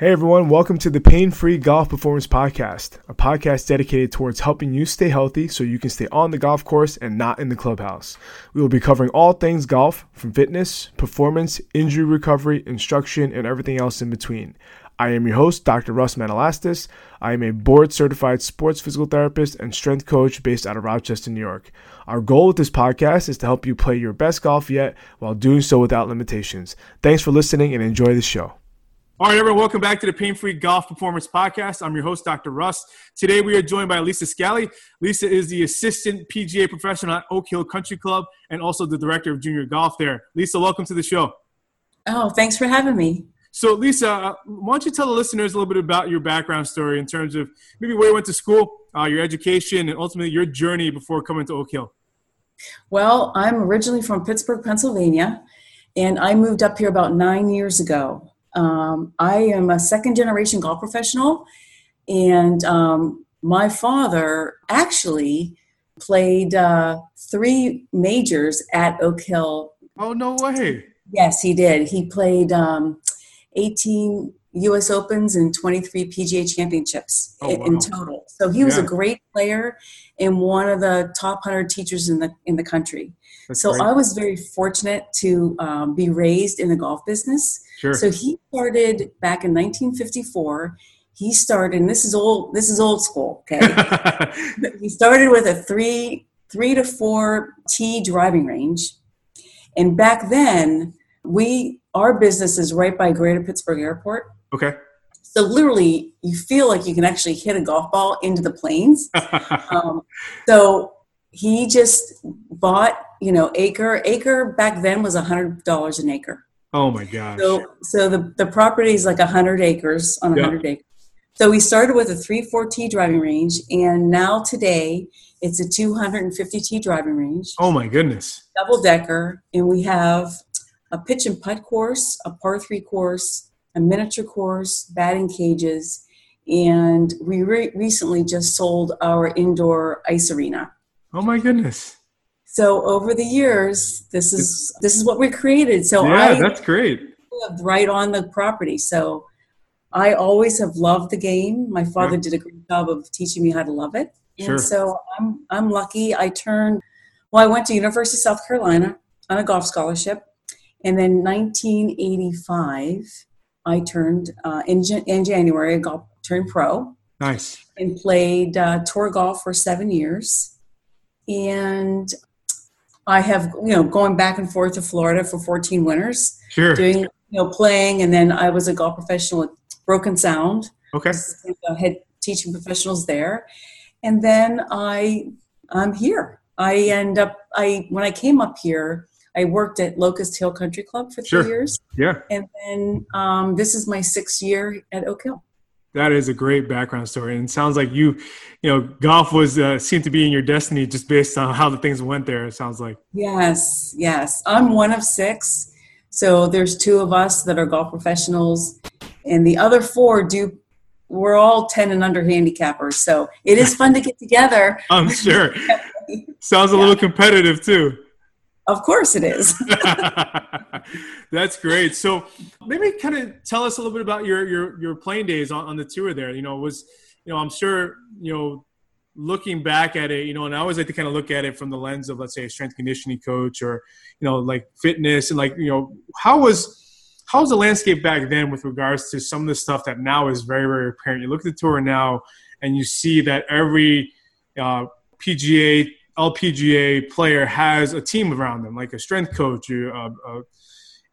Hey everyone, welcome to the Pain Free Golf Performance Podcast, a podcast dedicated towards helping you stay healthy so you can stay on the golf course and not in the clubhouse. We will be covering all things golf, from fitness, performance, injury recovery, instruction, and everything else in between. I am your host, Dr. Russ Manalastas. I am a board certified sports physical therapist and strength coach based out of Rochester, New York. Our goal with this podcast is to help you play your best golf yet while doing so without limitations. Thanks for listening and enjoy the show. All right, everyone, welcome back to the Pain Free Golf Performance Podcast. I'm your host, Dr. Russ. Today we are joined by Lisa Scally. Lisa is the assistant PGA professional at Oak Hill Country Club and also the director of junior golf there. Lisa, welcome to the show. Oh, thanks for having me. So, Lisa, uh, why don't you tell the listeners a little bit about your background story in terms of maybe where you went to school, uh, your education, and ultimately your journey before coming to Oak Hill? Well, I'm originally from Pittsburgh, Pennsylvania, and I moved up here about nine years ago. Um, I am a second generation golf professional, and um, my father actually played uh, three majors at Oak Hill. Oh, no way. Yes, he did. He played um, 18 US Opens and 23 PGA championships oh, wow. in total. So he was yeah. a great player and one of the top 100 teachers in the in the country. That's so great. I was very fortunate to um, be raised in the golf business. Sure. So he started back in 1954. He started, and this is old. This is old school. Okay. he started with a three three to four tee driving range, and back then we our business is right by Greater Pittsburgh Airport. Okay. So literally, you feel like you can actually hit a golf ball into the planes. um, so he just bought, you know, acre. Acre back then was a hundred dollars an acre. Oh my gosh. So so the, the property is like a hundred acres on a hundred acres. So we started with a three four T driving range, and now today it's a 250 T driving range. Oh my goodness. Double decker, and we have a pitch and putt course, a par three course, a miniature course, batting cages, and we re- recently just sold our indoor ice arena. Oh my goodness. So over the years, this is this is what we created. So yeah, I that's great. Lived right on the property. So I always have loved the game. My father yeah. did a great job of teaching me how to love it. Sure. And so I'm I'm lucky. I turned well, I went to University of South Carolina on a golf scholarship. And then 1985, I turned uh, in, in January, I golf, turned pro. Nice. And played uh, tour golf for seven years. And I have, you know, going back and forth to Florida for 14 winters. Sure. Doing, you know, playing. And then I was a golf professional at Broken Sound. Okay. I had teaching professionals there. And then I, I'm here. I end up, I, when I came up here, I worked at Locust Hill Country Club for three sure. years. Yeah. And then um, this is my sixth year at Oak Hill. That is a great background story, and it sounds like you, you know, golf was uh, seemed to be in your destiny just based on how the things went there. It sounds like. Yes, yes. I'm one of six, so there's two of us that are golf professionals, and the other four do. We're all ten and under handicappers, so it is fun to get together. I'm sure. Sounds a yeah. little competitive too. Of course it is. That's great. So maybe kind of tell us a little bit about your your your playing days on, on the tour there. You know, was you know, I'm sure, you know, looking back at it, you know, and I always like to kind of look at it from the lens of let's say a strength conditioning coach or, you know, like fitness and like, you know, how was how was the landscape back then with regards to some of the stuff that now is very, very apparent? You look at the tour now and you see that every uh, PGA LPGA player has a team around them, like a strength coach, a, a, uh, uh,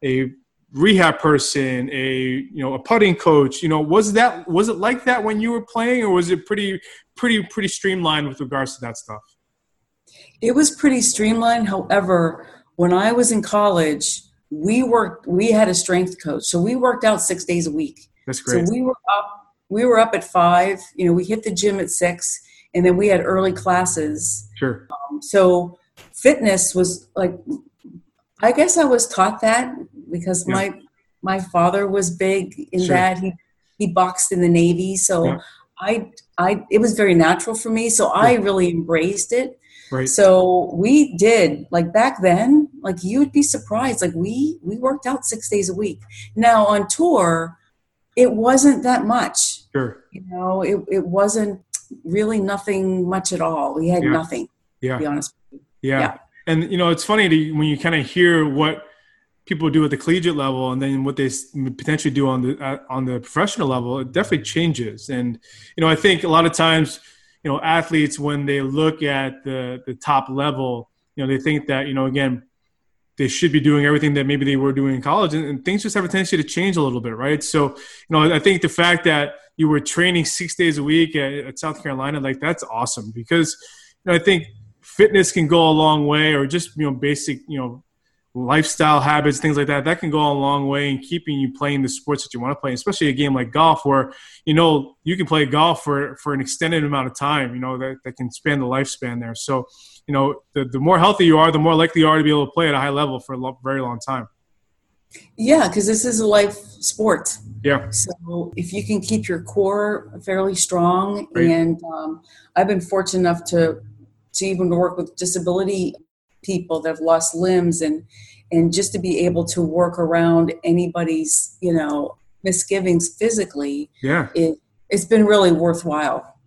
a rehab person, a you know a putting coach. You know, was that was it like that when you were playing, or was it pretty pretty pretty streamlined with regards to that stuff? It was pretty streamlined. However, when I was in college, we worked. We had a strength coach, so we worked out six days a week. That's great. So we were up. We were up at five. You know, we hit the gym at six and then we had early classes. Sure. Um, so fitness was like, I guess I was taught that because yeah. my my father was big in sure. that he he boxed in the Navy, so yeah. I I it was very natural for me. So yeah. I really embraced it. Right. So we did like back then, like you would be surprised. Like we we worked out six days a week. Now on tour, it wasn't that much. Sure. You know, it, it wasn't really nothing much at all. We had yeah. nothing. Yeah. To be honest. Yeah. yeah. And you know, it's funny to, when you kind of hear what people do at the collegiate level and then what they potentially do on the uh, on the professional level, it definitely changes. And you know, I think a lot of times, you know, athletes when they look at the the top level, you know, they think that you know, again, they should be doing everything that maybe they were doing in college and, and, things just have a tendency to change a little bit right? So you know i think the fact that you were training six days a week at, at south carolina like that's awesome because you know i think fitness can go a long way or just you know basic you know lifestyle habits things like that that can go a long way in keeping you playing the sports that you want to play especially a game like golf where you know you can play golf for for an extended amount of time you know that, that can span the lifespan there. So you know, the, the more healthy you are, the more likely you are to be able to play at a high level for a lo- very long time. Yeah, because this is a life sport. Yeah. So if you can keep your core fairly strong, Great. and um, I've been fortunate enough to to even work with disability people that have lost limbs, and and just to be able to work around anybody's you know misgivings physically. Yeah. It, it's been really worthwhile.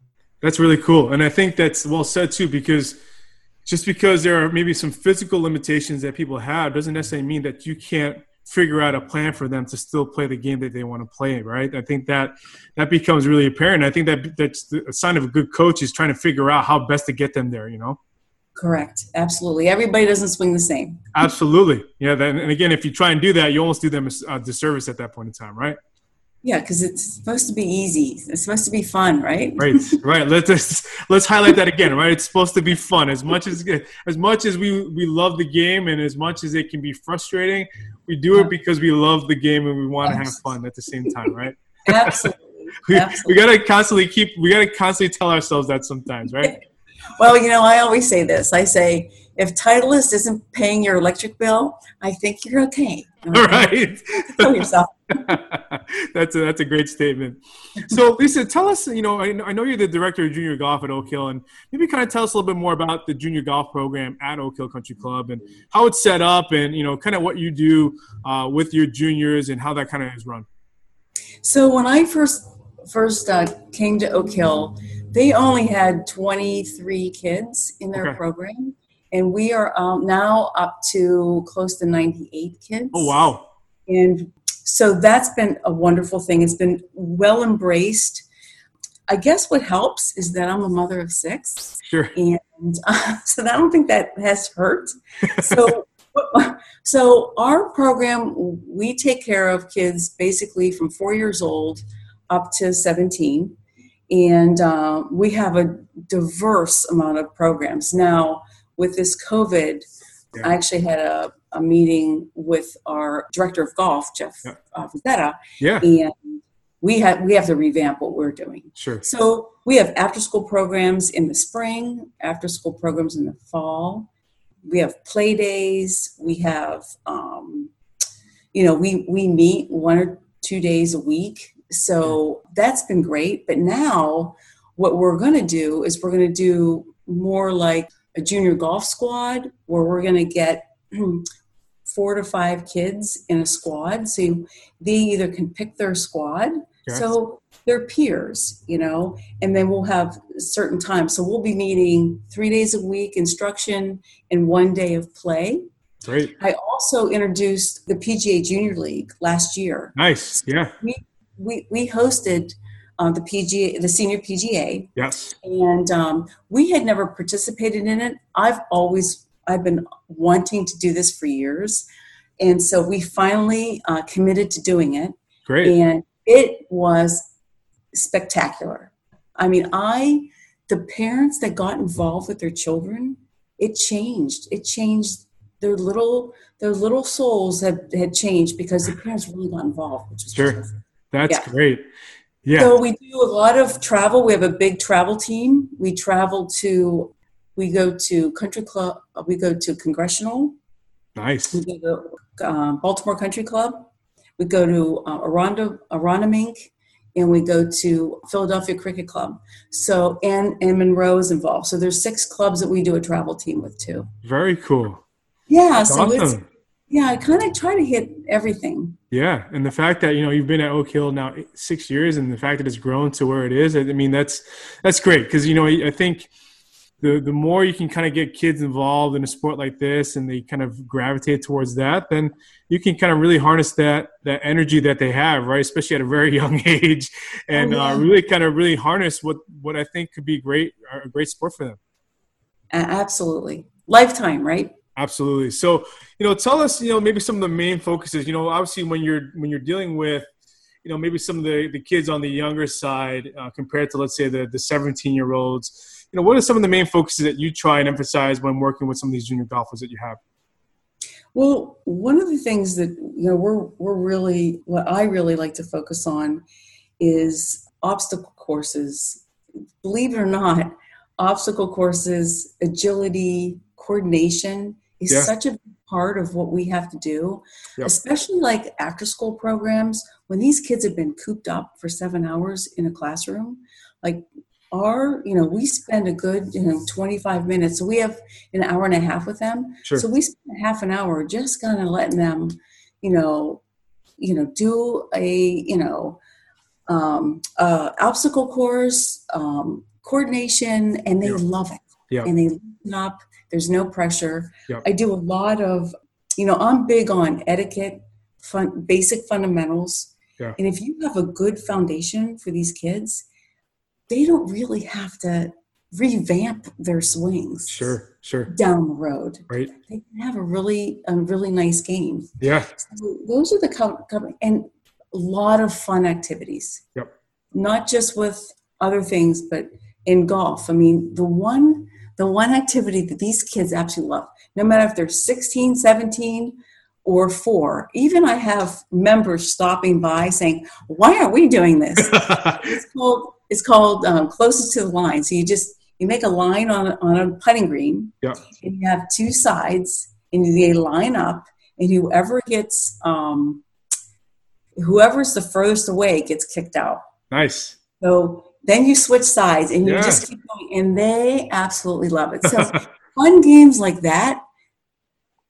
That's really cool, and I think that's well said too because just because there are maybe some physical limitations that people have doesn't necessarily mean that you can't figure out a plan for them to still play the game that they want to play right? I think that that becomes really apparent. I think that that's a sign of a good coach is trying to figure out how best to get them there you know? Correct. Absolutely. Everybody doesn't swing the same. Absolutely. Yeah then, and again if you try and do that you almost do them a disservice at that point in time right yeah, because it's supposed to be easy. It's supposed to be fun, right? Right, right. Let's just, let's highlight that again, right? It's supposed to be fun. As much as as much as we we love the game, and as much as it can be frustrating, we do it because we love the game and we want to have fun at the same time, right? Absolutely. we, Absolutely. we gotta constantly keep. We gotta constantly tell ourselves that sometimes, right? Well, you know, I always say this. I say, if Titleist isn't paying your electric bill, I think you're okay. All right. Tell yourself. that's a, that's a great statement. So, Lisa, tell us. You know, I, I know you're the director of junior golf at Oak Hill, and maybe kind of tell us a little bit more about the junior golf program at Oak Hill Country Club and how it's set up, and you know, kind of what you do uh, with your juniors and how that kind of is run. So, when I first first uh, came to Oak Hill, they only had 23 kids in their okay. program and we are um, now up to close to 98 kids. Oh wow! And so that's been a wonderful thing. It's been well embraced. I guess what helps is that I'm a mother of six. Sure. And uh, so I don't think that has hurt. So. so our program we take care of kids basically from four years old up to 17 and uh, we have a diverse amount of programs now with this COVID, yeah. I actually had a, a meeting with our director of golf, Jeff yeah. Uh, yeah. and we have we have to revamp what we're doing. Sure. So we have after school programs in the spring, after school programs in the fall. We have play days. We have, um, you know, we we meet one or two days a week. So that's been great. But now, what we're going to do is we're going to do more like a junior golf squad where we're going to get four to five kids in a squad. So they either can pick their squad. Yes. So they're peers, you know, and then we'll have certain times. So we'll be meeting three days a week instruction and one day of play. Great. I also introduced the PGA Junior League last year. Nice. Yeah. We we, we hosted uh, the PGA, the senior PGA. Yes. And um, we had never participated in it. I've always I've been wanting to do this for years, and so we finally uh, committed to doing it. Great. And it was spectacular. I mean, I the parents that got involved with their children, it changed. It changed their little their little souls had had changed because the parents really got involved, which was sure. That's yeah. great. Yeah. So we do a lot of travel. We have a big travel team. We travel to, we go to country club. We go to congressional. Nice. We go to uh, Baltimore Country Club. We go to uh, Aranda, Aronimink, and we go to Philadelphia Cricket Club. So and and Monroe is involved. So there's six clubs that we do a travel team with too. Very cool. Yeah. That's so awesome. it's yeah, I kind of try to hit everything. Yeah, and the fact that you know you've been at Oak Hill now six years, and the fact that it's grown to where it is, I mean that's that's great because you know I think the the more you can kind of get kids involved in a sport like this, and they kind of gravitate towards that, then you can kind of really harness that that energy that they have, right? Especially at a very young age, and oh, yeah. uh, really kind of really harness what what I think could be great a great sport for them. Absolutely, lifetime, right? Absolutely. So, you know, tell us, you know, maybe some of the main focuses. You know, obviously when you're when you're dealing with, you know, maybe some of the the kids on the younger side uh, compared to let's say the the 17 year olds. You know, what are some of the main focuses that you try and emphasize when working with some of these junior golfers that you have? Well, one of the things that you know we're we're really what I really like to focus on is obstacle courses. Believe it or not, obstacle courses, agility, coordination is yeah. such a part of what we have to do, yep. especially like after school programs. When these kids have been cooped up for seven hours in a classroom, like our, you know, we spend a good, you know, 25 minutes. So we have an hour and a half with them. Sure. So we spend half an hour just kind of letting them, you know, you know, do a, you know, um, uh, obstacle course, um, coordination, and they yep. love it. Yep. And they listen up there's no pressure. Yep. I do a lot of, you know, I'm big on etiquette, fun, basic fundamentals. Yeah. And if you have a good foundation for these kids, they don't really have to revamp their swings. Sure, sure. Down the road, right? They can have a really, a really nice game. Yeah. So those are the co- and a lot of fun activities. Yep. Not just with other things, but in golf. I mean, the one the one activity that these kids absolutely love, no matter if they're 16, 17, or four. Even I have members stopping by saying, "Why are we doing this?" it's called it's called um, closest to the line. So you just you make a line on on a putting green, yeah. and you have two sides, and they line up, and whoever gets um, whoever's the furthest away gets kicked out. Nice. So then you switch sides and you yeah. just keep going, and they absolutely love it. So fun games like that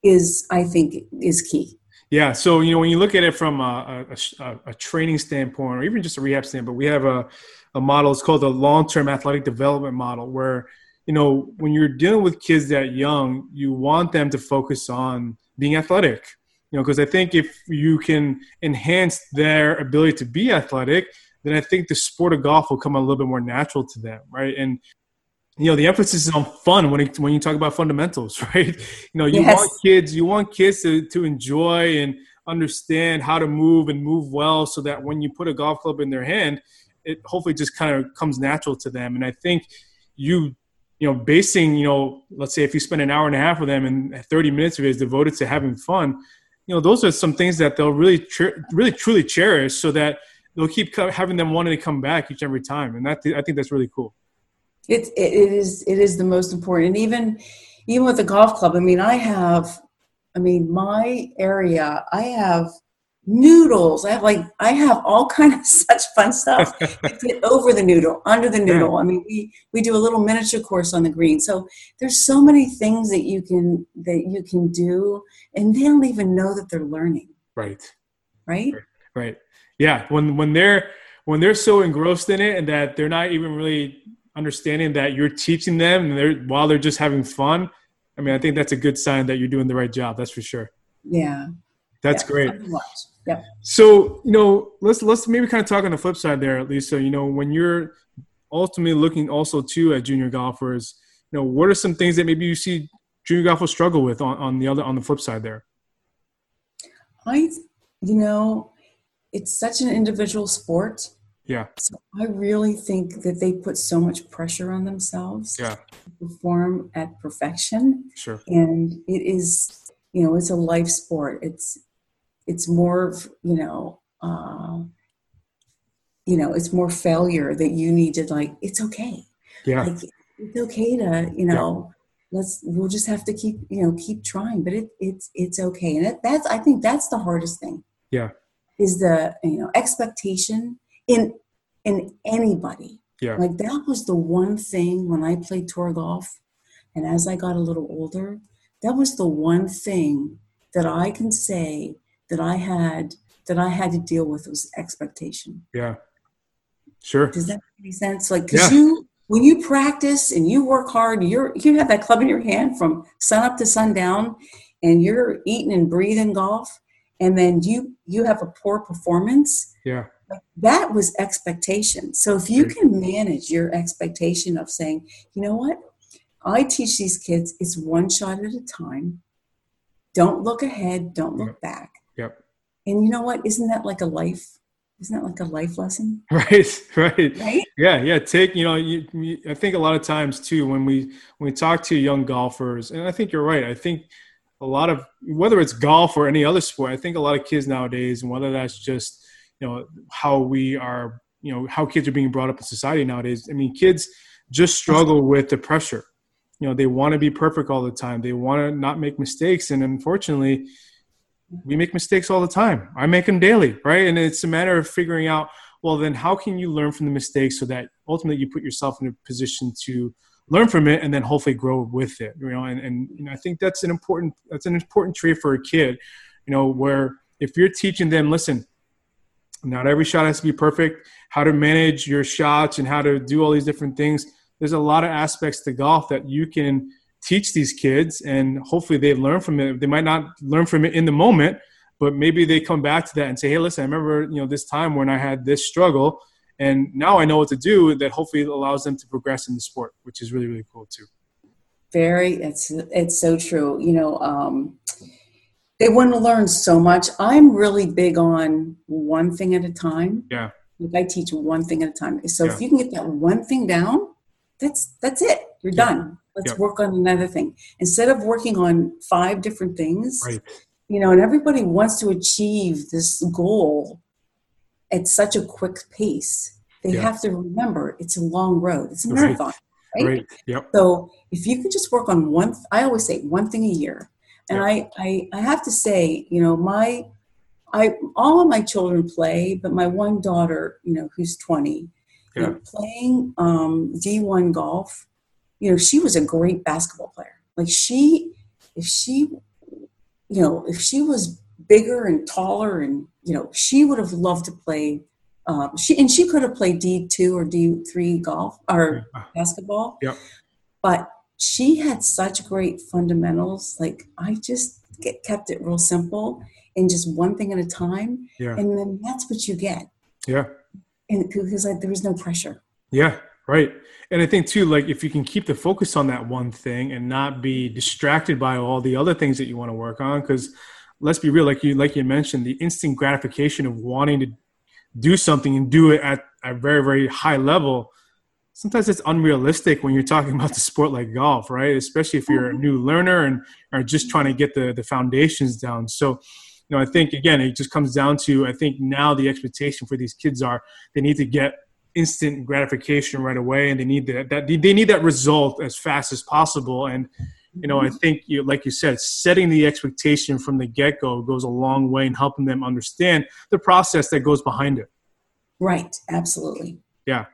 is, I think, is key. Yeah. So you know, when you look at it from a, a, a training standpoint, or even just a rehab standpoint, we have a a model. It's called the long-term athletic development model, where you know when you're dealing with kids that young, you want them to focus on being athletic. You know, because I think if you can enhance their ability to be athletic, then I think the sport of golf will come a little bit more natural to them, right? And you know, the emphasis is on fun when it, when you talk about fundamentals, right? You know, you yes. want kids, you want kids to to enjoy and understand how to move and move well, so that when you put a golf club in their hand, it hopefully just kind of comes natural to them. And I think you you know, basing, you know, let's say if you spend an hour and a half with them and 30 minutes of it is devoted to having fun, you know, those are some things that they'll really, really truly cherish so that they'll keep having them wanting to come back each every time, and that I think that's really cool. It it is it is the most important, and even even with the golf club. I mean, I have, I mean, my area, I have noodles. I have like I have all kind of such fun stuff. get over the noodle, under the noodle. I mean, we we do a little miniature course on the green. So there's so many things that you can that you can do, and they don't even know that they're learning. Right. Right. Right. right yeah when when they're when they're so engrossed in it and that they're not even really understanding that you're teaching them and they're while they're just having fun i mean i think that's a good sign that you're doing the right job that's for sure. Yeah. That's yeah, great. so you know let's let's maybe kind of talk on the flip side there at least so you know when you're ultimately looking also too at junior golfers you know what are some things that maybe you see junior golfers struggle with on, on the other on the flip side there? I you know it's such an individual sport. Yeah. So I really think that they put so much pressure on themselves yeah. to perform at perfection. Sure. And it is, you know, it's a life sport. It's it's more of, you know, uh, you know, it's more failure that you need to like, it's okay. Yeah. Like, it's okay to, you know, yeah. let's we'll just have to keep, you know, keep trying. But it it's it's okay. And it, that's I think that's the hardest thing. Yeah is the you know expectation in in anybody. Yeah. Like that was the one thing when I played tour golf, and as I got a little older, that was the one thing that I can say that I had that I had to deal with was expectation. Yeah. Sure. Does that make any sense? Like, cause yeah. you, when you practice and you work hard, you're, you have that club in your hand from sun up to sundown and you're eating and breathing golf and then you, you have a poor performance. Yeah. That was expectation. So if you can manage your expectation of saying, you know what, I teach these kids, it's one shot at a time. Don't look ahead, don't look yep. back. Yep. And you know what? Isn't that like a life? Isn't that like a life lesson? Right, right. Right? Yeah, yeah. Take, you know, you, you, I think a lot of times too, when we, when we talk to young golfers, and I think you're right. I think a lot of, whether it's golf or any other sport, I think a lot of kids nowadays, and whether that's just, you know, how we are, you know, how kids are being brought up in society nowadays. I mean, kids just struggle with the pressure. You know they want to be perfect all the time. They want to not make mistakes. And unfortunately we make mistakes all the time. I make them daily right? And it's a matter of figuring out well then how can you learn from the mistakes so that ultimately you put yourself in a position to learn from it and then hopefully grow with it you know and, and you know, i think that's an important that's an important trait for a kid you know where if you're teaching them listen not every shot has to be perfect how to manage your shots and how to do all these different things there's a lot of aspects to golf that you can teach these kids and hopefully they learn from it. They might not learn from it in the moment but maybe they come back to that and say hey listen i remember you know this time when i had this struggle and now i know what to do that hopefully allows them to progress in the sport which is really really cool too very it's it's so true you know um, they want to learn so much i'm really big on one thing at a time yeah like i teach one thing at a time so yeah. if you can get that one thing down that's that's it. You're yep. done. Let's work on another thing instead of working on five different things. Right. You know, and everybody wants to achieve this goal at such a quick pace. They yep. have to remember it's a long road. It's a marathon. Right. right. Yep. So if you could just work on one, I always say one thing a year. And I, I, I have to say, you know, my, I, all of my children play, but my one daughter, you know, who's 20, yeah. You know, playing um, D1 golf, you know, she was a great basketball player. Like she, if she, you know, if she was bigger and taller and, you know, she would have loved to play. Um, she and she could have played D2 or D3 golf or yeah. basketball. Yeah. But she had such great fundamentals. Like I just get, kept it real simple and just one thing at a time. Yeah. And then that's what you get. Yeah and because like there was no pressure yeah right and i think too like if you can keep the focus on that one thing and not be distracted by all the other things that you want to work on because let's be real like you like you mentioned the instant gratification of wanting to do something and do it at a very very high level sometimes it's unrealistic when you're talking about the sport like golf right? Especially if you're a mm-hmm. new learner and are just trying to get the the foundations down. So you know, I think again, it just comes down to I think now the expectation for these kids are they need to get instant gratification right away, and they need that, that they need that result as fast as possible. And you know, I mm-hmm. think you like you said, setting the expectation from the get go goes a long way in helping them understand the process that goes behind it. Right. Absolutely. Yeah.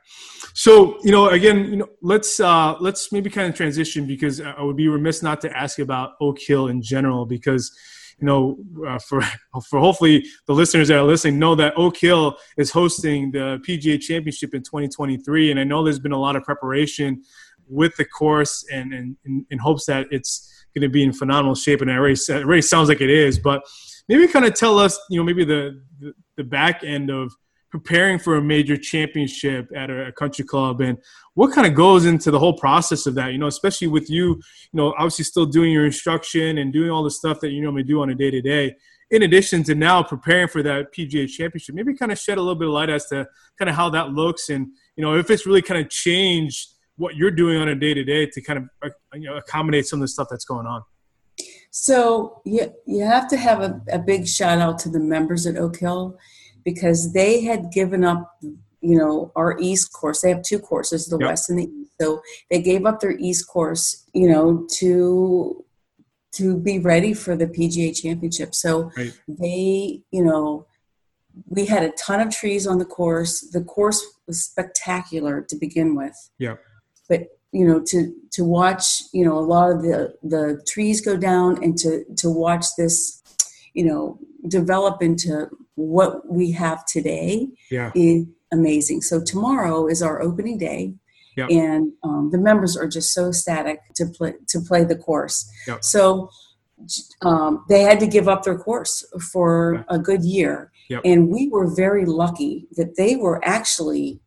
So you know, again, you know, let's uh, let's maybe kind of transition because I would be remiss not to ask you about Oak Hill in general because you know, uh, for for hopefully the listeners that are listening know that Oak Hill is hosting the PGA Championship in 2023, and I know there's been a lot of preparation with the course, and in, hopes that it's going to be in phenomenal shape, and it already, it already sounds like it is. But maybe kind of tell us, you know, maybe the, the, the back end of preparing for a major championship at a, country club and what kind of goes into the whole process of that you know especially with you you know obviously still doing your instruction and doing all the stuff that you normally do on a day to day in addition to now preparing for that pga championship maybe kind of shed a little bit of light as to kind of how that looks and you know if it's really kind of changed what you're doing on a day to day to kind of you know accommodate some of the stuff that's going on? So you, you have to have a, a big shout out to the members at oak hill because they had given up you know our east course. They have two courses the yep. west and the east. So they gave up their east course you know to to be ready for the pga championship. So right. they you know we had a ton of trees on the course. The course was spectacular to begin with. Yeah but you know to to watch you know a lot of the the trees go down and to to watch this you know develop into what we have today yeah. is amazing so tomorrow is our opening day Yep. and um, the members are just so ecstatic to play to play the course Yep. so um, they had to give up their course for a good year Yep. and we were very lucky that they were actually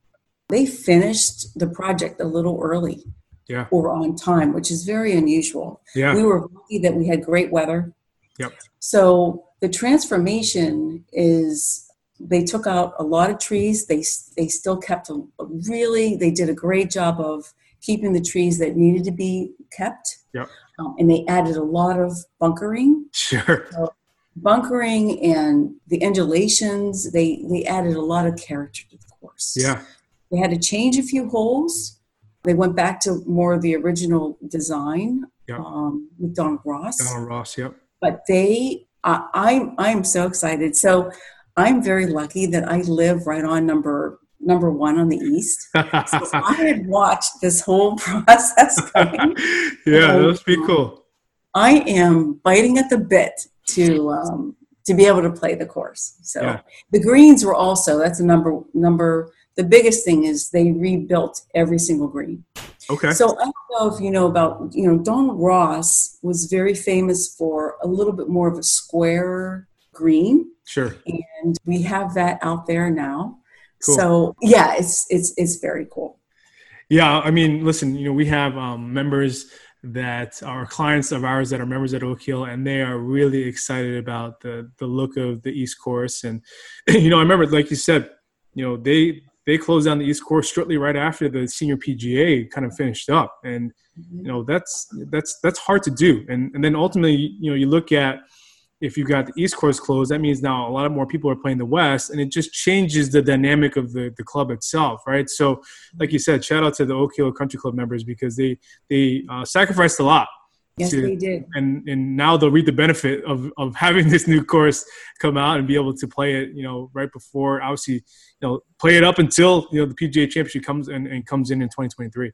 they finished the project a little early Yeah. or on time which is very unusual Yeah. we were lucky that we had great weather Yep. so the transformation is they took out a lot of trees they they still kept a, a really they did a great job of keeping the trees that needed to be kept Yep. um, and they added a lot of bunkering Sure. bunkering and the undulations they they added a lot of character to the course Yeah. They had to change a few holes they went back to more of the original design Yep. um, with donald ross Donald Ross. Yep. but they I, i'm i'm so excited so i'm very lucky that i live right on number number one on the east so i had watched this whole process coming yeah, that must be cool. i am biting at the bit to um, to be able to play the course so Yeah. the greens were also that's a number number the biggest thing is they rebuilt every single green Okay. so I don't know if you know about, you know, Donald Ross was very famous for a little bit more of a square green, Sure. and we have that out there now. Cool. So yeah, it's it's it's very cool. Yeah, I mean, listen, you know, we have um, members that are clients of ours that are members at Oak Hill, and they are really excited about the the look of the East Course. And you know, I remember, like you said, you know, they they closed down the East Course shortly right after the senior PGA kind of finished up, and you know, that's that's that's hard to do. And and then ultimately, you know, you look at if you got the East Course closed, that means now a lot of more people are playing the West, and it just changes the dynamic of the, the club itself, right? So, like you said, shout out to the Oak Hill Country Club members because they they uh, sacrificed a lot, Yes, to- they did. and and now they'll reap the benefit of of having this new course come out and be able to play it, you know, right before obviously, you know, play it up until you know the PGA Championship comes and, and comes in in 2023.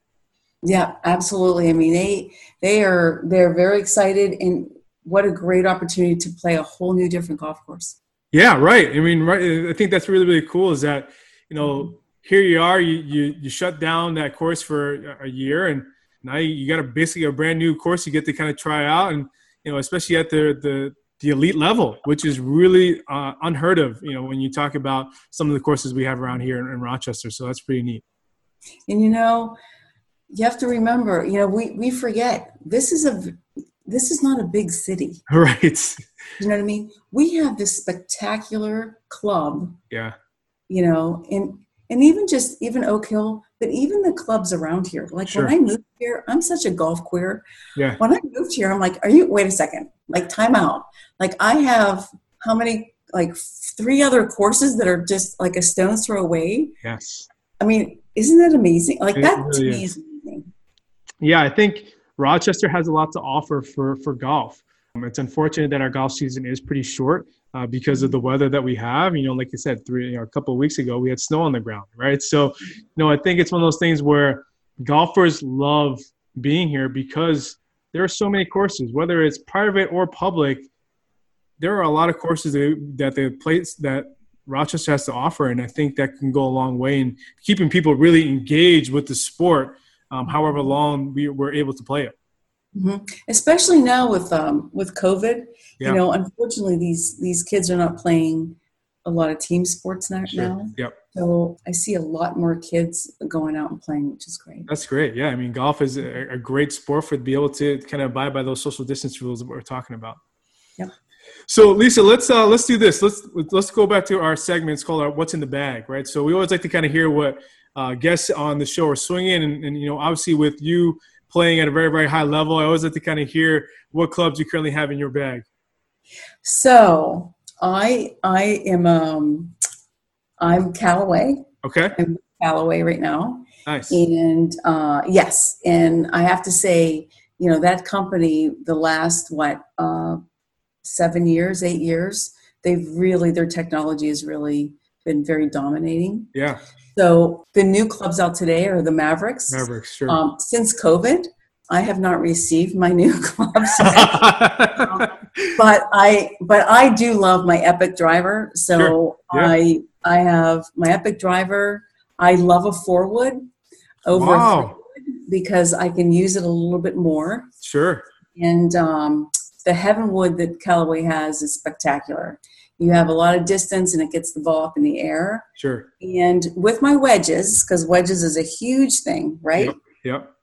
Yeah, absolutely. I mean, they they are they're very excited, and what a great opportunity to play a whole new different golf course. Yeah, right. I mean, right. I think that's really really cool. Is that you know mm-hmm. here you are, you you, you shut down that course for a year, and now you got a basically a brand new course you get to kind of try out, and you know especially at the the the elite level, which is really uh, unheard of. You know when you talk about some of the courses we have around here in, in Rochester, so that's pretty neat. And you know, you have to remember, you know, we we forget this is a this is not a big city. Right. You know what I mean? We have this spectacular club, Yeah. you know, and and even just even Oak Hill, but even the clubs around here. Like Sure. when I moved here, I'm such a golf queer. Yeah. When I moved here, I'm like, are you? Wait a second. Like time out. Like I have how many? Like three other courses that are just like a stone's throw away. Yes. I mean, isn't that amazing? Like It that to really me is. is amazing. yeah, I think Rochester has a lot to offer for for golf. Um, it's unfortunate that our golf season is pretty short uh, because of the weather that we have. You know, like you said, three you know, a couple of weeks ago we had snow on the ground, right? So, you know, I think it's one of those things where golfers love being here because there are so many courses, whether it's private or public. There are a lot of courses that, the place that Rochester has to offer, and I think that can go a long way in keeping people really engaged with the sport um, however long we were able to play it. hmm Especially now with um, with COVID, Yeah. you know, unfortunately these these kids are not playing a lot of team sports now. now. Yep. So I see a lot more kids going out and playing, which is great. That's great. Yeah. I mean, golf is a, a great sport for to be able to kind of abide by those social distance rules that we're talking about. Yep. So Lisa, let's uh, let's do this. Let's let's go back to our segment. It's called our "What's in the Bag," right? So we always like to kind of hear what uh, guests on the show are swinging, and, and you know, obviously with you playing at a very very high level, I always like to kind of hear what clubs you currently have in your bag. So I I am um I'm Callaway. Okay. I'm Callaway right now. Nice. And uh, yes, and I have to say, you know, that company, the last what uh, seven years, eight years, they've really their technology has really been very dominating. Yeah. So the new clubs out today are the Mavericks. Mavericks, sure. Um, since COVID, I have not received my new clubs, um, but I but I do love my Epic driver. So sure. yeah. I I have my Epic driver. I love a four wood over wow. because I can use it a little bit more. Sure. And um, the Heavenwood that Callaway has is spectacular. You have a lot of distance and it gets the ball up in the air. Sure. And with my wedges, because wedges is a huge thing, right? Yep. yep.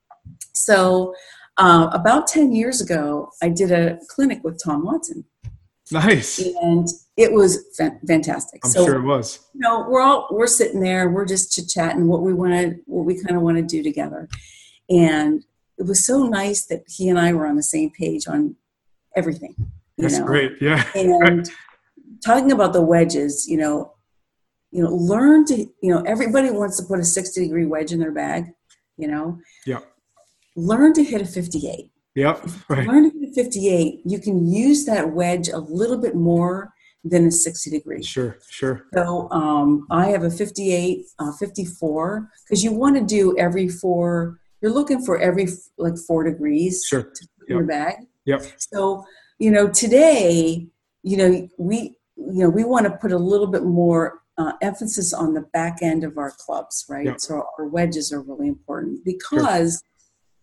So uh, about 10 years ago, I did a clinic with Tom Watson. Nice. And it was fantastic. I'm so, sure it was. You know, we're all we're sitting there, we're just chit chatting what we want to, what we kind of want to do together, and it was so nice that he and I were on the same page on everything. That's know? great. Yeah. And talking about the wedges, you know, you know, learn to, you know, everybody wants to put a 60 degree wedge in their bag, you know. Yeah. Learn to hit a 58. Yep. Right. Learn to hit a 58. You can use that wedge a little bit more than a 60 degree. Sure, sure. So um, I have a 58, uh, 54, because you want to do every four, you're looking for every like four degrees sure. to put yep. in your bag. Yep. So, you know, today, you know, we, you know, we want to put a little bit more uh, emphasis on the back end of our clubs, right? Yep. So our wedges are really important because.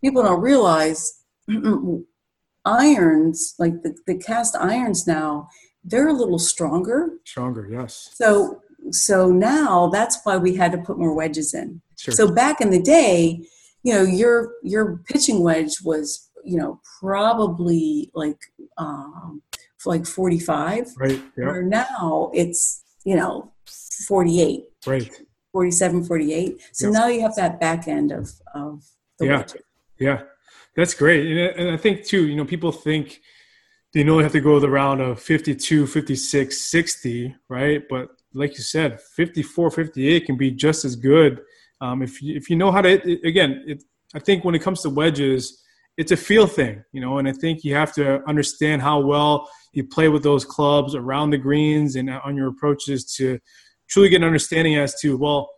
People don't realize irons, like the, the cast irons now, they're a little stronger. Stronger, yes. So so now that's why we had to put more wedges in. Sure. So back in the day, you know, your your pitching wedge was, you know, probably like um like 45. Right. Yeah. Where now it's, you know, 48. Right. 47, 48. So now you have that back end of of the yeah. wedge. Yeah. That's great. And I think too, you know, people think they only have to go the round of 52, 56, 60, right? But like you said, 54, 58 can be just as good. Um, if, you, if you know how to, it, again, it, I think when it comes to wedges, it's a feel thing, you know, and I think you have to understand how well you play with those clubs around the greens and on your approaches to truly get an understanding as to, well,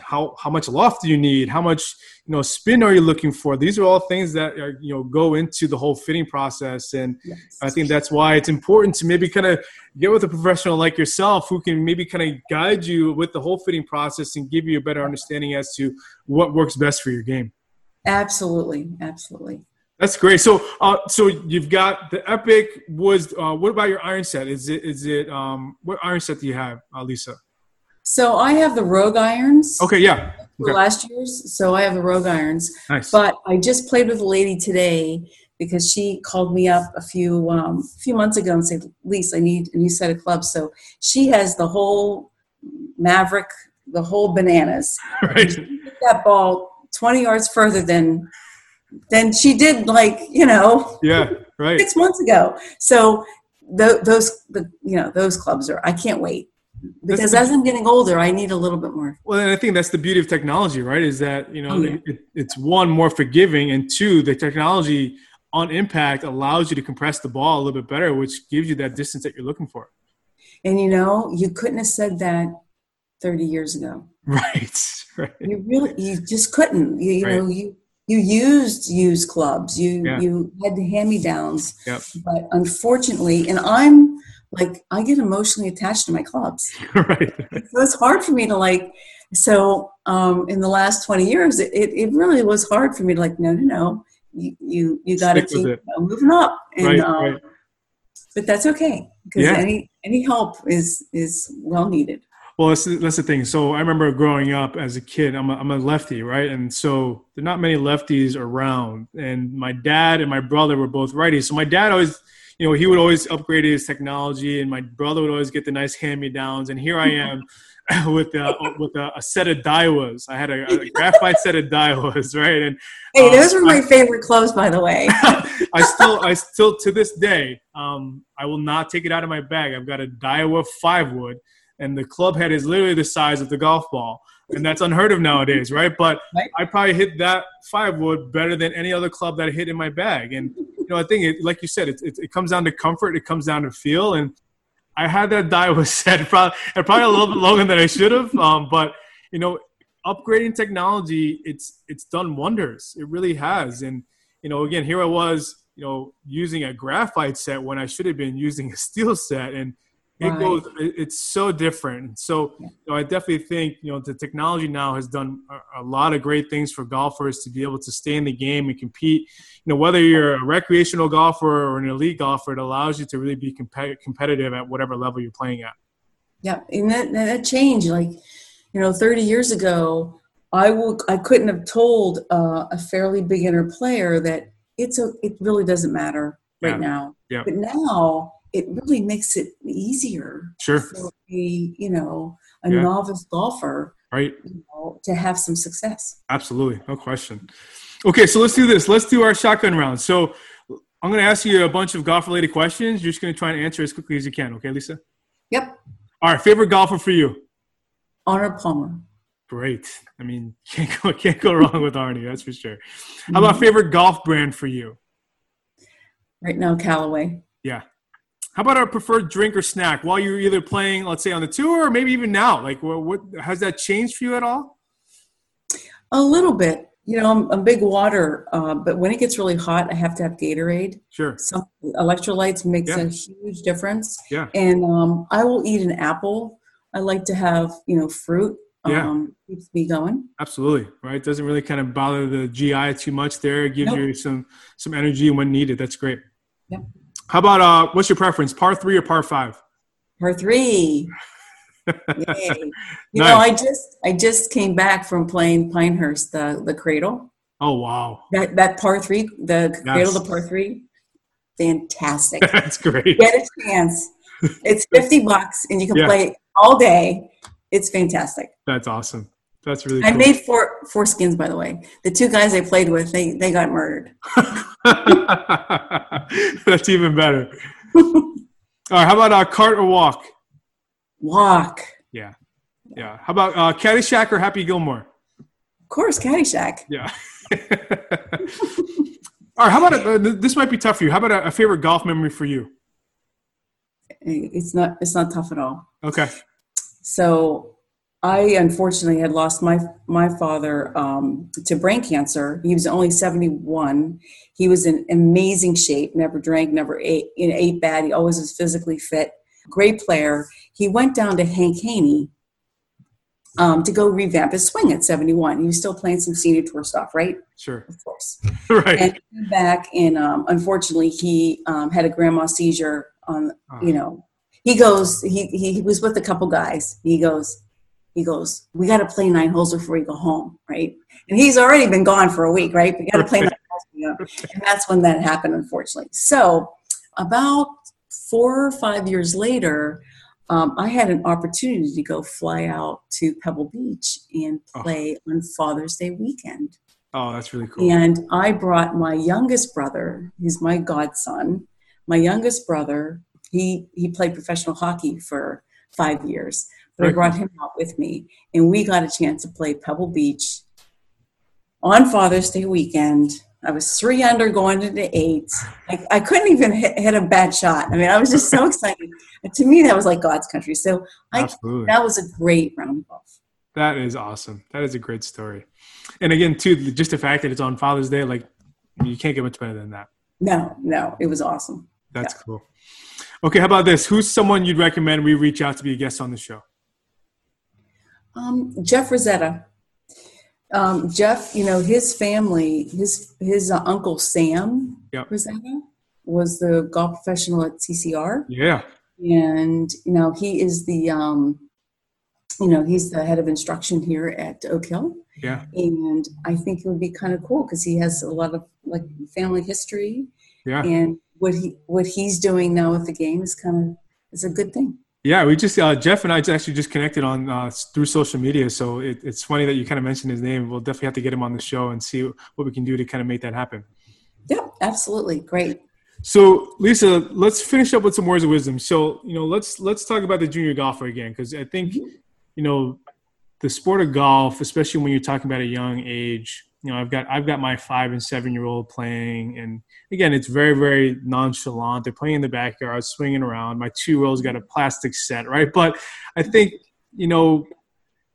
how how much loft do you need how much you know spin are you looking for these are all things that are, you know go into the whole fitting process and yes. i think that's why it's important to maybe kind of get with a professional like yourself who can maybe kind of guide you with the whole fitting process and give you a better understanding as to what works best for your game absolutely absolutely that's great. So, uh, so you've got the Epic was. Uh, what about your iron set? Is it is it um, what iron set do you have, uh, Lisa? So I have the Rogue irons. Okay, yeah. Okay. Last year's, so I have the Rogue irons. Nice. But I just played with a lady today because she called me up a few um, a few months ago and said, "Lisa, I need a new set of clubs." So she has the whole Maverick, the whole bananas. Right. that ball twenty yards further than than she did, like you know. Yeah. Right. Six months ago. So the, those the you know those clubs are. I can't wait because as I'm getting older, I need a little bit more. Well, and I think that's the beauty of technology, right? Is that you know oh, yeah. it, it's one more forgiving, and two, the technology on impact allows you to compress the ball a little bit better, which gives you that distance that you're looking for. And you know, you couldn't have said that 30 years ago. Right. Right. You really, you just couldn't. You, you right. know, you you used used clubs. You yeah. you had the hand me downs. Yep. But unfortunately, and I'm like I get emotionally attached to my clubs. right. So it's hard for me to like. So um, in the last twenty years, it, it, it really was hard for me to like. No, no, no. You you you got to keep you know, moving up. And, right, um, right. But that's okay because yeah. any any help is is well needed. Well, that's, that's the thing. So I remember growing up as a kid, I'm a, I'm a lefty, right? And so there are not many lefties around. And my dad and my brother were both righties. So my dad always you know, he would always upgrade his technology, and my brother would always get the nice hand-me-downs. And here I am with a, with a, a, set of Daiwas. I had a, a graphite set of Daiwas, right? And hey, um, those were my I, favorite clothes, by the way. I still, I still to this day, um, I will not take it out of my bag. I've got a Daiwa five wood, and the club head is literally the size of the golf ball and that's unheard of nowadays, right? But right. I probably hit that five wood better than any other club that I hit in my bag. And you know, I think it, like you said, it, it, it comes down to comfort. It comes down to feel. And I had that Daiwa set probably probably a little bit longer than I should have, um, but you know, upgrading technology, it's it's done wonders. It really has. And you know, again, here I was, you know, using a graphite set when I should have been using a steel set, and it right. goes. It's so different. So you know, I definitely think you know the technology now has done a, a, lot of great things for golfers to be able to stay in the game and compete. You know, whether you're a recreational golfer or an elite golfer, it allows you to really be comp- competitive at whatever level you're playing at. Yeah, and that that change, like you know, 30 years ago, I will I couldn't have told uh, a fairly beginner player that it's a it really doesn't matter right yeah. now. Yeah. But now it really makes it easier sure. for a you know a yeah. novice golfer right you know, to have some success. Absolutely, no question. Okay, so let's do this. Let's do our shotgun round. So I'm going to ask you a bunch of golf related questions. You're just going to try and answer as quickly as you can. Okay, Lisa. Yep. All right, favorite golfer for you? Arnold Palmer. Great. I mean, can't go can't go wrong with Arnie. That's for sure. How about mm-hmm. favorite golf brand for you? Right now, Callaway. Yeah. How about our preferred drink or snack while you're either playing, let's say, on the tour, or maybe even now? Like, what, what has that changed for you at all? A little bit. You know, I'm a big water, uh, but when it gets really hot, I have to have Gatorade. Sure. Some electrolytes makes yeah. a huge difference. Yeah. And um, I will eat an apple. I like to have you know fruit. Yeah. Um, keeps me going. Absolutely. Right. Doesn't really kind of bother the GI too much. There, it gives nope. you some some energy when needed. That's great. Yep. How about uh, what's your preference, par three or par five? Par three. Yay. You nice. know, I just I just came back from playing Pinehurst, the the cradle. Oh wow. That that par three, the yes. cradle, the par three, fantastic. That's great. Get a chance. It's fifty bucks, and you can yeah. play all day. It's fantastic. That's awesome. That's really. I made four four skins, by the way. The two guys I played with, they they got murdered. That's even better. all right. How about uh, cart or walk? Walk. Yeah. Yeah. How about uh, Caddyshack or Happy Gilmore? Of course, Caddyshack. Yeah. All right. How about a, uh, this? Might be tough for you. How about a, a, favorite golf memory for you? It's not. It's not tough at all. Okay. So, I unfortunately had lost my my father um, to brain cancer. He was only seventy one. He was in amazing shape. Never drank. Never ate. You know, ate bad. He always was physically fit great player. He went down to Hank Haney um, to go revamp his swing at 71. He was still playing some senior tour stuff, right? Sure. Of course. right. And back, and um, unfortunately, he um, had a grand mal seizure on, oh. you know, he goes, he, he was with a couple guys. He goes, he goes, we got to play nine holes before we go home, right? And he's already been gone for a week, right? We got to play nine holes, you know? and that's when that happened, unfortunately. So about four or five years later, um, I had an opportunity to go fly out to Pebble Beach and oh. play oh. on Father's Day weekend. Oh, that's really cool. And I brought my youngest brother, he's my godson. My youngest brother, he he played professional hockey for five years, but I brought him out with me, and we got a chance to play Pebble Beach on Father's Day weekend I was three under going into eight. I, I couldn't even hit, hit, a bad shot. I mean, I was just so excited. And to me, that was like God's country. So I, that was a great round of golf. That is awesome. That is a great story. And again, too, just the fact that it's on Father's Day, like you can't get much better than that. No, no, it was awesome. That's yeah. cool. Okay, how about this? Who's someone you'd recommend we reach out to be a guest on the show? Um, Jeff Rosetta um, Jeff, you know, his family, his his uh, uncle Sam yep. Rosetta was the golf professional at CCR. Yeah, and you know, he is the um, you know, he's the head of instruction here at Oak Hill. Yeah, and I think it would be kind of cool because he has a lot of like family history. Yeah, and what he what he's doing now with the game is kind of is a good thing. Yeah, we just uh, Jeff and I actually just connected on uh, through social media. So it, it's funny that you kind of mentioned his name. We'll definitely have to get him on the show and see what we can do to kind of make that happen. Yeah, absolutely, great. So Lisa, let's finish up with some words of wisdom. So you know, let's let's talk about the junior golfer again because I think mm-hmm. you know the sport of golf, especially when you're talking about a young age, you know, I've got I've got my five and seven year old playing, and again, it's very very nonchalant. They're playing in the backyard, swinging around. My two year old's got a plastic set, right? But I think you know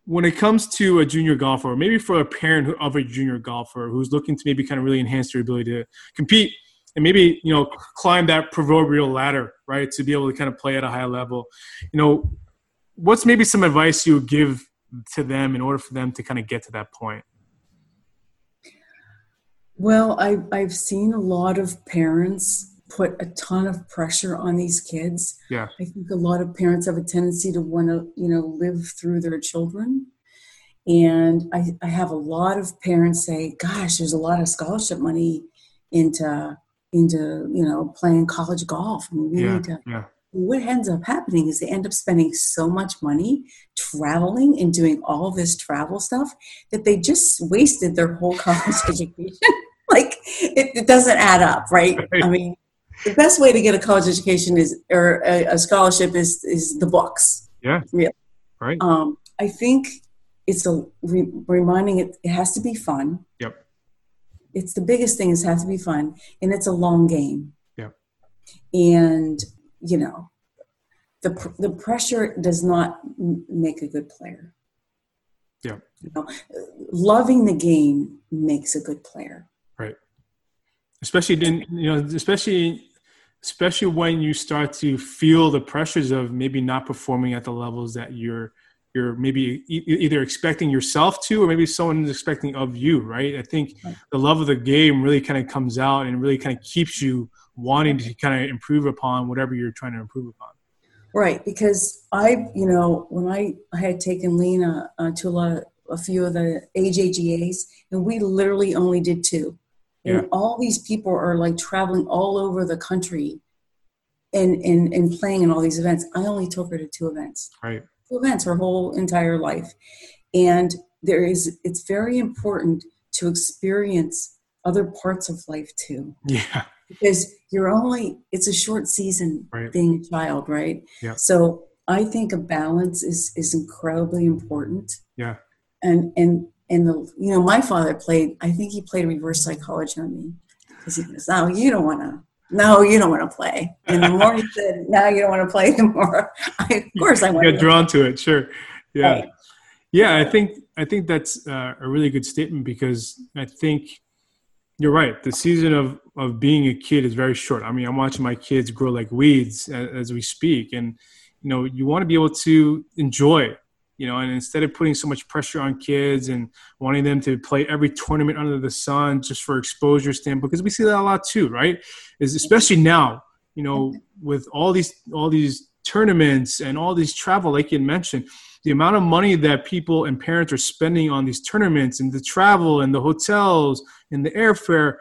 when it comes to a junior golfer, maybe for a parent of a junior golfer who's looking to maybe kind of really enhance their ability to compete and maybe you know climb that proverbial ladder, right, to be able to kind of play at a high level, you know, what's maybe some advice you would give to them in order for them to kind of get to that point? Well, I, I've seen a lot of parents put a ton of pressure on these kids. Yeah. I think a lot of parents have a tendency to want to, you know, live through their children. And I, I have a lot of parents say, gosh, there's a lot of scholarship money into into, you know, playing college golf. And we yeah, need to yeah. what ends up happening is they end up spending so much money traveling and doing all this travel stuff that they just wasted their whole college education. It, it, doesn't add up, right? right? I mean, the best way to get a college education is or a, a scholarship is is the books. Yeah. Yeah. Right. Um, I think it's a re- reminding it. It has to be fun. Yep. It's the biggest thing. Is has to be fun, and it's a long game. Yeah. And you know, the the pressure does not make a good player. Yeah. You know, loving the game makes a good player. Right. Especially in you know, especially especially when you start to feel the pressures of maybe not performing at the levels that you're you're maybe e- either expecting yourself to or maybe someone is expecting of you right i think right. the love of the game really kind of comes out and really kind of keeps you wanting to kind of improve upon whatever you're trying to improve upon right because i you know when i, I had taken lena uh, to a lot of a few of the AJGAs, and we literally only did two. Yeah. And all these people are like traveling all over the country and, and, and playing in all these events. I only took her to two events. Right. Two events her whole entire life. And there is it's very important to experience other parts of life too. Yeah. Because you're only it's a short season right. being a child, right? Yeah. So I think a balance is is incredibly important. Yeah and and and the you know my father played i think he played reverse psychology on me. Because he goes no you don't want to no you don't want to play. And the more he said no you don't want to play the more I, of course i want to get drawn to it sure. yeah. Right. yeah i think i think that's uh, a really good statement because i think you're right. The season of of being a kid is very short. I mean i'm watching my kids grow like weeds as, as we speak. And you know you want to be able to enjoy you know, and instead of putting so much pressure on kids and wanting them to play every tournament under the sun just for exposure standpoint, because we see that a lot too, right? Is especially now, you know, with all these all these tournaments and all these travel, like you mentioned, the amount of money that people and parents are spending on these tournaments and the travel and the hotels and the airfare.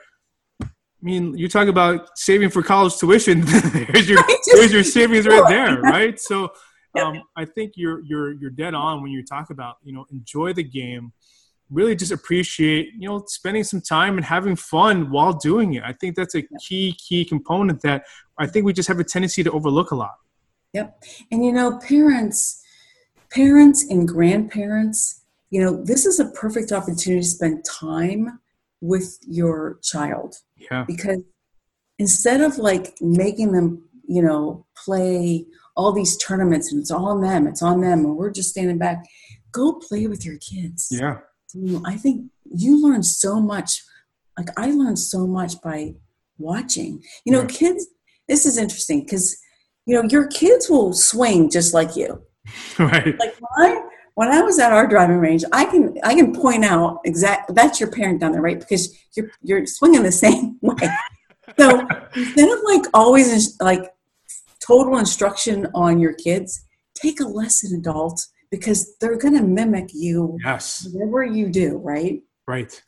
I mean, you talk about saving for college tuition. there's your there's your savings right there, right? So um, I think you're you're you're dead on when you talk about you know enjoy the game, really just appreciate you know spending some time and having fun while doing it. I think that's a key key component that I think we just have a tendency to overlook a lot. Yep, and you know parents, parents and grandparents. You know, this is a perfect opportunity to spend time with your child. Yeah. Because instead of like making them, you know, play all these tournaments and it's on them, it's on them, and we're just standing back. Go play with your kids. Yeah. I think you learn so much. Like I learned so much by watching. You know, yeah. kids, this is interesting because, you know, your kids will swing just like you. Right. Like when I, when I was at our driving range, I can I can point out exact that's your parent down there, right? Because you're you're swinging the same way. So instead of like always like total instruction on your kids, take a lesson, adult, because they're going to mimic you. Yes. Whatever you do, right? Right.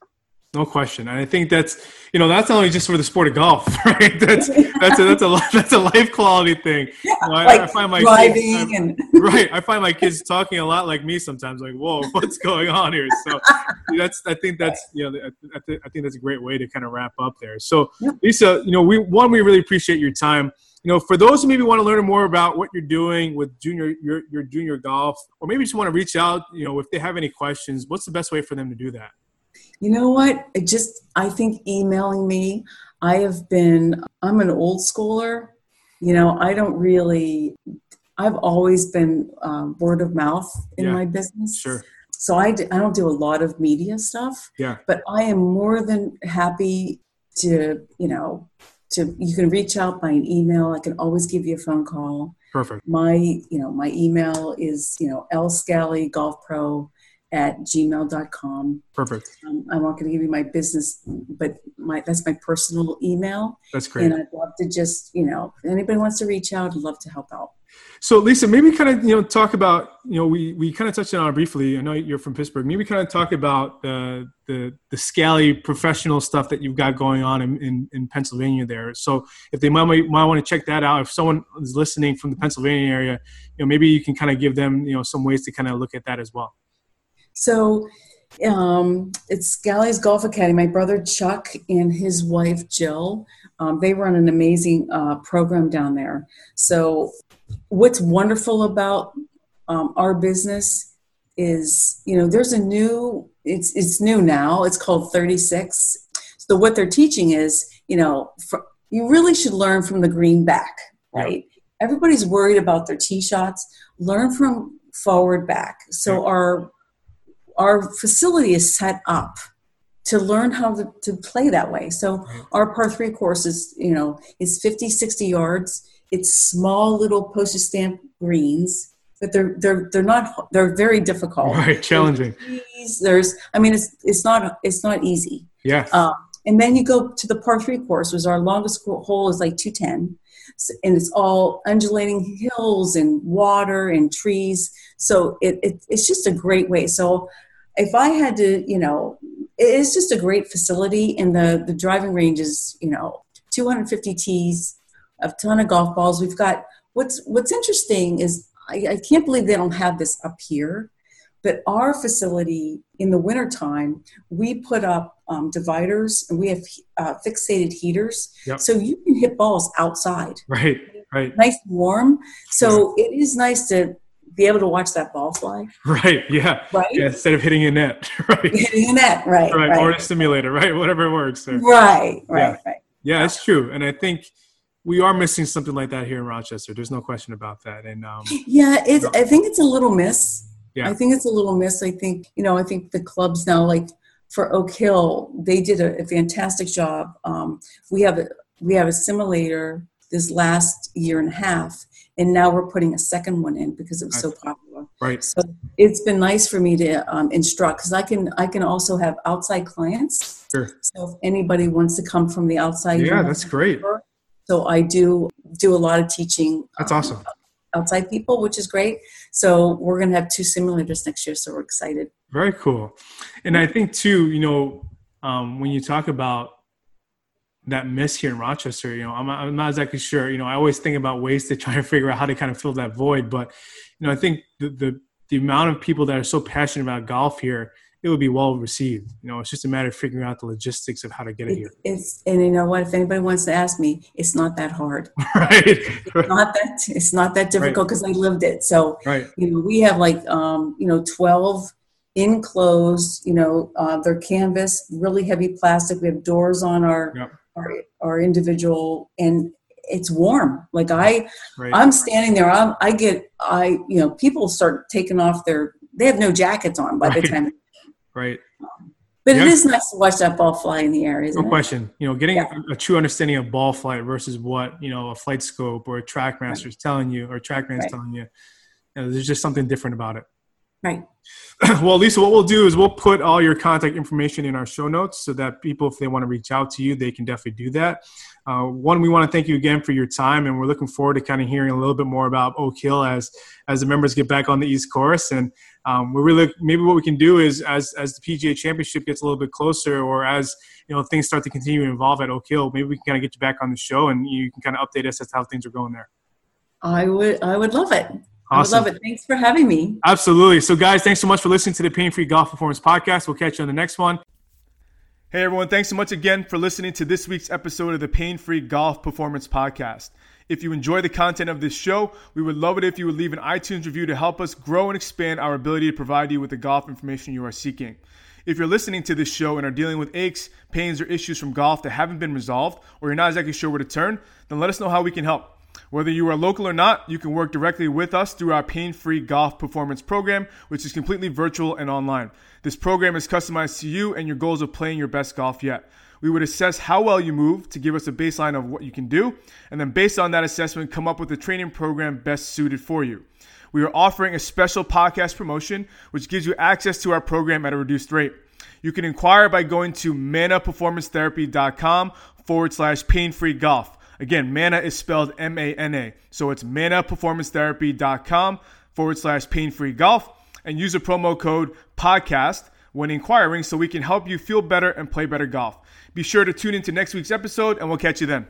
No question. And I think that's, you know, that's not only just for the sport of golf, right? That's, that's a, that's a, that's a life quality thing. Yeah, you know, I, like I, find my driving kids, and right. I find my kids talking a lot like me sometimes like, whoa, what's going on here? So that's, I think that's, you know, I, I think that's a great way to kind of wrap up there. So Lisa, you know, we, one, we really appreciate your time you know, for those who maybe want to learn more about what you're doing with junior your, your junior golf, or maybe just want to reach out, you know, if they have any questions, what's the best way for them to do that? You know what? It just I think emailing me. I have been. I'm an old schooler. You know, I don't really. I've always been um, word of mouth in yeah, my business. Sure. so I, d- I don't do a lot of media stuff. Yeah. But I am more than happy to, you know, to you can reach out by an email. I can always give you a phone call. Perfect. My, you know, my email is, you know, lscally golf pro at gmail.com. Perfect. Um, I'm not going to give you my business, but my that's my personal email. That's great. And I'd love to just, you know, if anybody wants to reach out, I'd love to help out. So Lisa, maybe kind of you know talk about you know we we kind of touched on it briefly. I know you're from Pittsburgh. Maybe kind of talk about the the Scally professional stuff that you've got going on in, in, in, Pennsylvania there. So if they might might want to check that out, if someone is listening from the Pennsylvania area, you know maybe you can kind of give them you know some ways to kind of look at that as well. So um, it's Scally's Golf Academy. My brother Chuck and his wife Jill, um, they run an amazing uh, program down there. So what's wonderful about um, our business is you know there's a new it's it's new now. It's called 36 so what they're teaching is you know for, you really should learn from the green back right? Everybody's worried about their tee shots. Learn from forward back. So our our facility is set up to learn how to, to play that way. So our par three course is you know is 50 60 yards it's small little postage stamp greens, but they're they're they're not they're very difficult. Right, challenging. There's, there's I mean it's it's not it's not easy. Yeah. Um, and then you go to the par three course, which our longest hole is like two ten, and it's all undulating hills and water and trees. So it, it it's just a great way. So if I had to, you know, it's just a great facility, and the the driving range is you know 250 tees a ton of golf balls. We've got what's what's interesting is I, I can't believe they don't have this up here, but our facility in the wintertime, we put up um, dividers and we have uh, fixated heaters, yep. so you can hit balls outside. Right, right. Nice and warm. So yeah. it is nice to be able to watch that ball fly. Right. Yeah. Right. Yeah, instead of hitting a net. Right. Hitting a net. Right. Right. right. Or a simulator. Right. Whatever works. Right. Right. Yeah. Right. Yeah, it's true, and I think we are missing something like that here in Rochester. There's no question about that. And um, yeah, it's. I think it's a little miss. Yeah. I think it's a little miss. I think you know. I think the clubs now, like for Oak Hill, they did a, a fantastic job. Um, we have a we have a simulator this last year and a half, and now we're putting a second one in because it was so popular. Right. So it's been nice for me to um, instruct because I can I can also have outside clients. Sure. So if anybody wants to come from the outside, yeah, that's great. So I do do a lot of teaching. That's um, awesome. Outside people, which is great. So we're going to have two simulators next year. So we're excited. Very cool. And I think too, you know, um, when you talk about that miss here in Rochester, you know, I'm, I'm not exactly sure. You know, I always think about ways to try and figure out how to kind of fill that void. But you know, I think the the, the amount of people that are so passionate about golf here it would be well received. You know, it's just a matter of figuring out the logistics of how to get it, here. It's and you know what? If anybody wants to ask me, it's not that hard. right. It's not that it's not that difficult because right. I lived it. So right. you know, we have like um, you know twelve enclosed. You know, uh, they're canvas, really heavy plastic. We have doors on our yep. our, our individual and it's warm. Like I, right. I'm standing there. I'm, I get, I, you know, people start taking off their, they have no jackets on by the time Right. But yeah. it is nice to watch that ball fly in the air, isn't no it? question. You know, getting yeah. a, a, true understanding of ball flight versus what, you know, a FlightScope or a TrackMaster is telling you or TrackMan's right. telling you. you know, there's just something different about it. Right. well, Lisa, what we'll do is we'll put all your contact information in our show notes so that people, if they want to reach out to you, they can definitely do that. Uh, one, we want to thank you again for your time, and we're looking forward to kind of hearing a little bit more about Oak Hill as as the members get back on the East Course. And um, we're really maybe what we can do is as as the PGA Championship gets a little bit closer, or as you know things start to continue to evolve at Oak Hill, maybe we can kind of get you back on the show, and you can kind of update us as to how things are going there. I would I would love it. Awesome. I love it. Thanks for having me. Absolutely. So, guys, thanks so much for listening to the Pain Free Golf Performance Podcast. We'll catch you on the next one. Hey, everyone. Thanks so much again for listening to this week's episode of the Pain Free Golf Performance Podcast. If you enjoy the content of this show, we would love it if you would leave an iTunes review to help us grow and expand our ability to provide you with the golf information you are seeking. If you're listening to this show and are dealing with aches, pains, or issues from golf that haven't been resolved, or you're not exactly sure where to turn, then let us know how we can help. Whether you are local or not, you can work directly with us through our pain free golf performance program, which is completely virtual and online. This program is customized to you and your goals of playing your best golf yet. We would assess how well you move to give us a baseline of what you can do, and then based on that assessment, come up with a training program best suited for you. We are offering a special podcast promotion, which gives you access to our program at a reduced rate. You can inquire by going to manaperformancetherapy.com forward slash pain free golf. Again, mana is spelled M A N A. So it's manaperformancetherapy.com forward slash pain free golf and use a promo code podcast when inquiring so we can help you feel better and play better golf. Be sure to tune into next week's episode, and we'll catch you then.